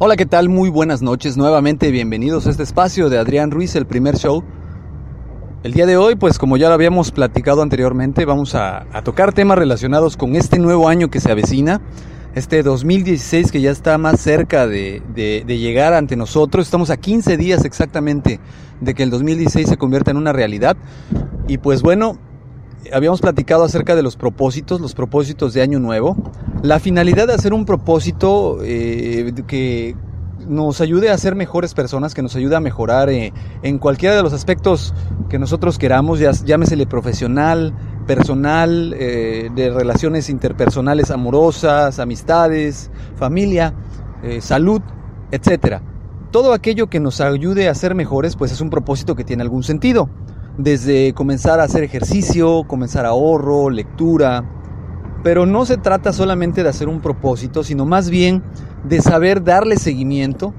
Hola, ¿qué tal? Muy buenas noches. Nuevamente bienvenidos a este espacio de Adrián Ruiz, el primer show. El día de hoy, pues como ya lo habíamos platicado anteriormente, vamos a, tocar temas relacionados con este nuevo año que se avecina, este 2016 que ya está más cerca de, de, de, llegar ante nosotros. Estamos a 15 días exactamente de que el 2016 se convierta en una realidad. Y pues bueno, habíamos platicado acerca de los propósitos, los propósitos de año nuevo. La finalidad de hacer un propósito eh, que nos ayude a ser mejores personas, que nos ayude a mejorar eh, en cualquiera de los aspectos que nosotros queramos, ya, llámesele profesional, personal, eh, de relaciones interpersonales amorosas, amistades, familia, salud, etcétera. Todo aquello que nos ayude a ser mejores, pues es un propósito que tiene algún sentido. Desde comenzar a hacer ejercicio, comenzar ahorro, lectura, pero no se trata solamente de hacer un propósito, sino más bien de saber darle seguimiento,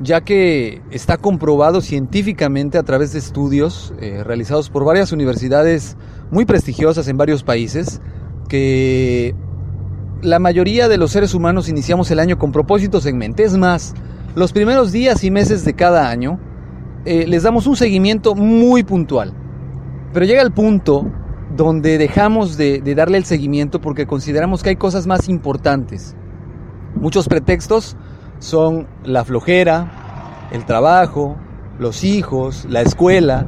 ya que está comprobado científicamente a través de estudios eh, realizados por varias universidades muy prestigiosas en varios países, que la mayoría de los seres humanos iniciamos el año con propósitos en mente. Es más, los primeros días y meses de cada año eh, les damos un seguimiento muy puntual. Pero llega el punto donde dejamos de, de, darle el seguimiento porque consideramos que hay cosas más importantes. Muchos pretextos son la flojera, el trabajo, los hijos, la escuela,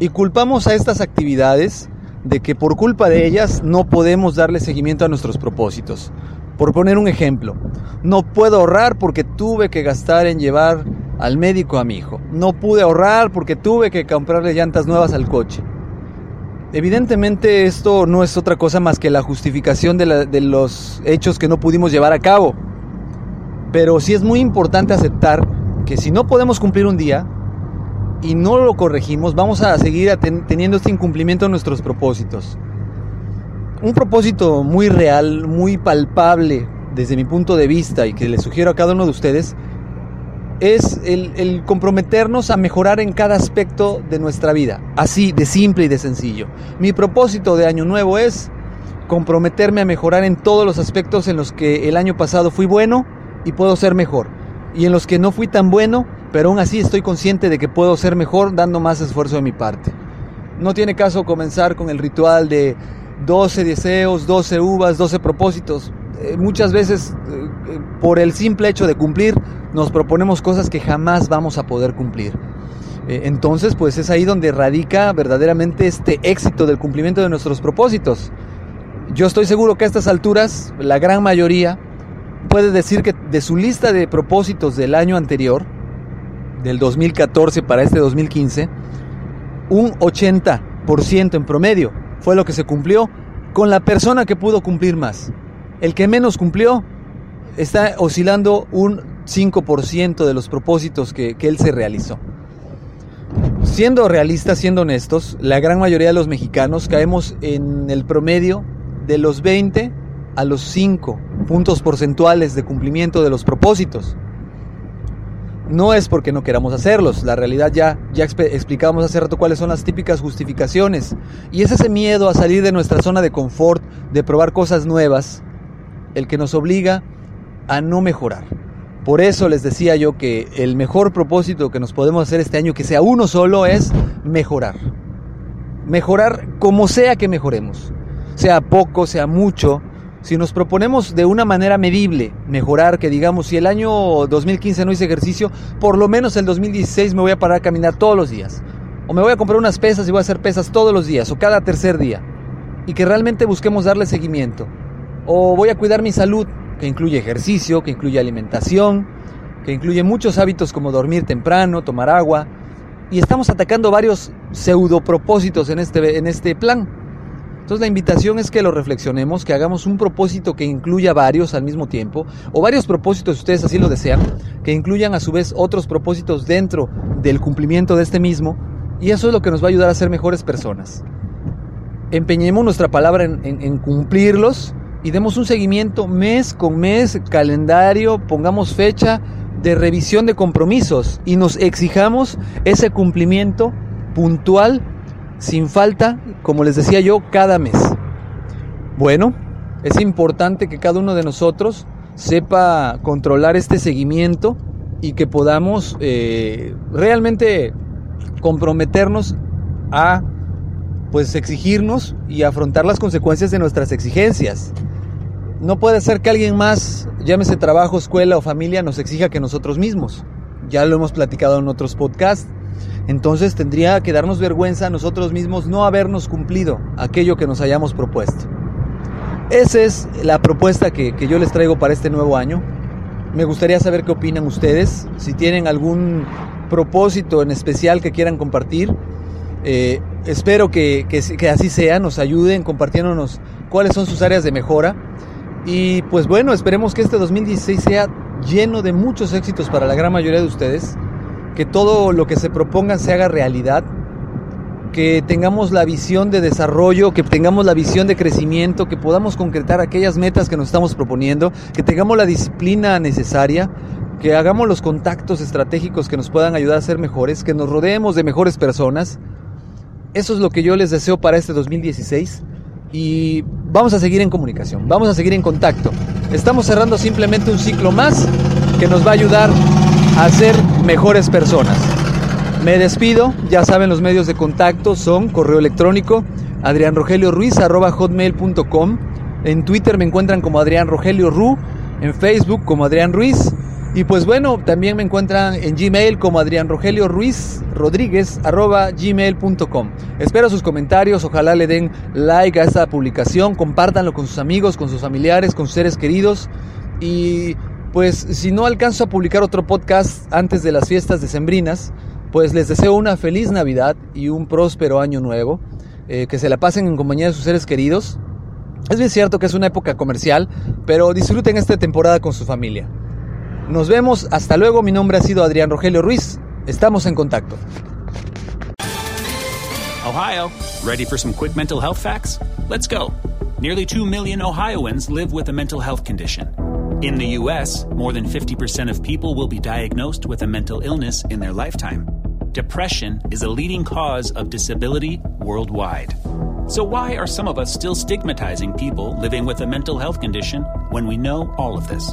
y culpamos a estas actividades de que por culpa de ellas no podemos darle seguimiento a nuestros propósitos. Por poner un ejemplo, no puedo ahorrar porque tuve que gastar en llevar al médico a mi hijo. No pude ahorrar porque tuve que comprarle llantas nuevas al coche. Evidentemente esto no es otra cosa más que la justificación de, los hechos que no pudimos llevar a cabo. Pero sí es muy importante aceptar que si no podemos cumplir un día y no lo corregimos, vamos a seguir teniendo este incumplimiento de nuestros propósitos. Un propósito muy real, muy palpable desde mi punto de vista y que le sugiero a cada uno de ustedes es el, el, comprometernos a mejorar en cada aspecto de nuestra vida, así de simple y de sencillo. Mi propósito de año nuevo es comprometerme a mejorar en todos los aspectos en los que el año pasado fui bueno y puedo ser mejor, y en los que no fui tan bueno, pero aún así estoy consciente de que puedo ser mejor dando más esfuerzo de mi parte. No tiene caso comenzar con el ritual de 12 deseos, 12 uvas, 12 propósitos. Eh, muchas veces eh, por el simple hecho de cumplir nos proponemos cosas que jamás vamos a poder cumplir. Eh, entonces, pues es ahí donde radica verdaderamente este éxito del cumplimiento de nuestros propósitos. Yo estoy seguro que a estas alturas la gran mayoría puede decir que de su lista de propósitos del año anterior, del 2014 para este 2015, un 80% en promedio fue lo que se cumplió con la persona que pudo cumplir más. El que menos cumplió está oscilando un 5% de los propósitos que, que, él se realizó. Siendo realistas, siendo honestos, la gran mayoría de los mexicanos caemos en el promedio de los 20 a los 5 puntos porcentuales de cumplimiento de los propósitos. No es porque no queramos hacerlos, la realidad ya, ya explicamos hace rato cuáles son las típicas justificaciones. Y es ese miedo a salir de nuestra zona de confort, de probar cosas nuevas, el que nos obliga a no mejorar. Por eso les decía yo que el mejor propósito que nos podemos hacer este año, que sea uno solo, es mejorar. Mejorar como sea que mejoremos. Sea poco, sea mucho. Si nos proponemos de una manera medible mejorar, que digamos, si el año 2015 no hice ejercicio, por lo menos el 2016 me voy a parar a caminar todos los días. O me voy a comprar unas pesas y voy a hacer pesas todos los días, o cada tercer día. Y que realmente busquemos darle seguimiento. O voy a cuidar mi salud, que incluye ejercicio, que incluye alimentación, que incluye muchos hábitos como dormir temprano, tomar agua, y estamos atacando varios pseudo propósitos en este, en este plan. Entonces la invitación es que lo reflexionemos, que hagamos un propósito que incluya varios al mismo tiempo, o varios propósitos, si ustedes así lo desean, que incluyan a su vez otros propósitos dentro del cumplimiento de este mismo, y eso es lo que nos va a ayudar a ser mejores personas. Empeñemos nuestra palabra en, en cumplirlos y demos un seguimiento mes con mes, calendario, pongamos fecha de revisión de compromisos y nos exijamos ese cumplimiento puntual, sin falta, como les decía yo, cada mes. Bueno, es importante que cada uno de nosotros sepa controlar este seguimiento y que podamos eh, realmente comprometernos a pues exigirnos y afrontar las consecuencias de nuestras exigencias. No puede ser que alguien más, llámese trabajo, escuela o familia, nos exija que nosotros mismos. Ya lo hemos platicado en otros podcasts. Entonces tendría que darnos vergüenza a nosotros mismos no habernos cumplido aquello que nos hayamos propuesto. Esa es la propuesta que, yo les traigo para este nuevo año. Me gustaría saber qué opinan ustedes, si tienen algún propósito en especial que quieran compartir. Eh, espero que, que así sea, nos ayuden compartiéndonos cuáles son sus áreas de mejora y pues bueno, esperemos que este 2016 sea lleno de muchos éxitos para la gran mayoría de ustedes, que todo lo que se propongan se haga realidad, que tengamos la visión de desarrollo, que tengamos la visión de crecimiento, que podamos concretar aquellas metas que nos estamos proponiendo, que tengamos la disciplina necesaria, que hagamos los contactos estratégicos que nos puedan ayudar a ser mejores, que nos rodeemos de mejores personas. Eso es lo que yo les deseo para este 2016 y vamos a seguir en comunicación, vamos a seguir en contacto. Estamos cerrando simplemente un ciclo más que nos va a ayudar a ser mejores personas. Me despido, ya saben los medios de contacto son correo electrónico adrianrogelioruiz.com en Twitter me encuentran como Adrián Rogelio Ru, en Facebook como Adrián Ruiz y pues bueno, también me encuentran en Gmail como Adrián Rogelio Ruiz Rodríguez arroba gmail.com. Espero sus comentarios, ojalá le den like a esta publicación, compártanlo con sus amigos, con sus familiares, con sus seres queridos. Y pues si no alcanzo a publicar otro podcast antes de las fiestas decembrinas, pues les deseo una feliz Navidad y un próspero año nuevo. Eh, que se la pasen en compañía de sus seres queridos. Es bien cierto que es una época comercial, pero disfruten esta temporada con su familia. Nos vemos, hasta luego. Mi nombre ha sido Adrián Rogelio Ruiz. Estamos en contacto. Ohio, ready for some quick mental health facts? Let's go. Nearly 2 million Ohioans live with a mental health condition. In the U.S., more than 50% of people will be diagnosed with a mental illness in their lifetime. Depression is a leading cause of disability worldwide. So, why are some of us still stigmatizing people living with a mental health condition when we know all of this?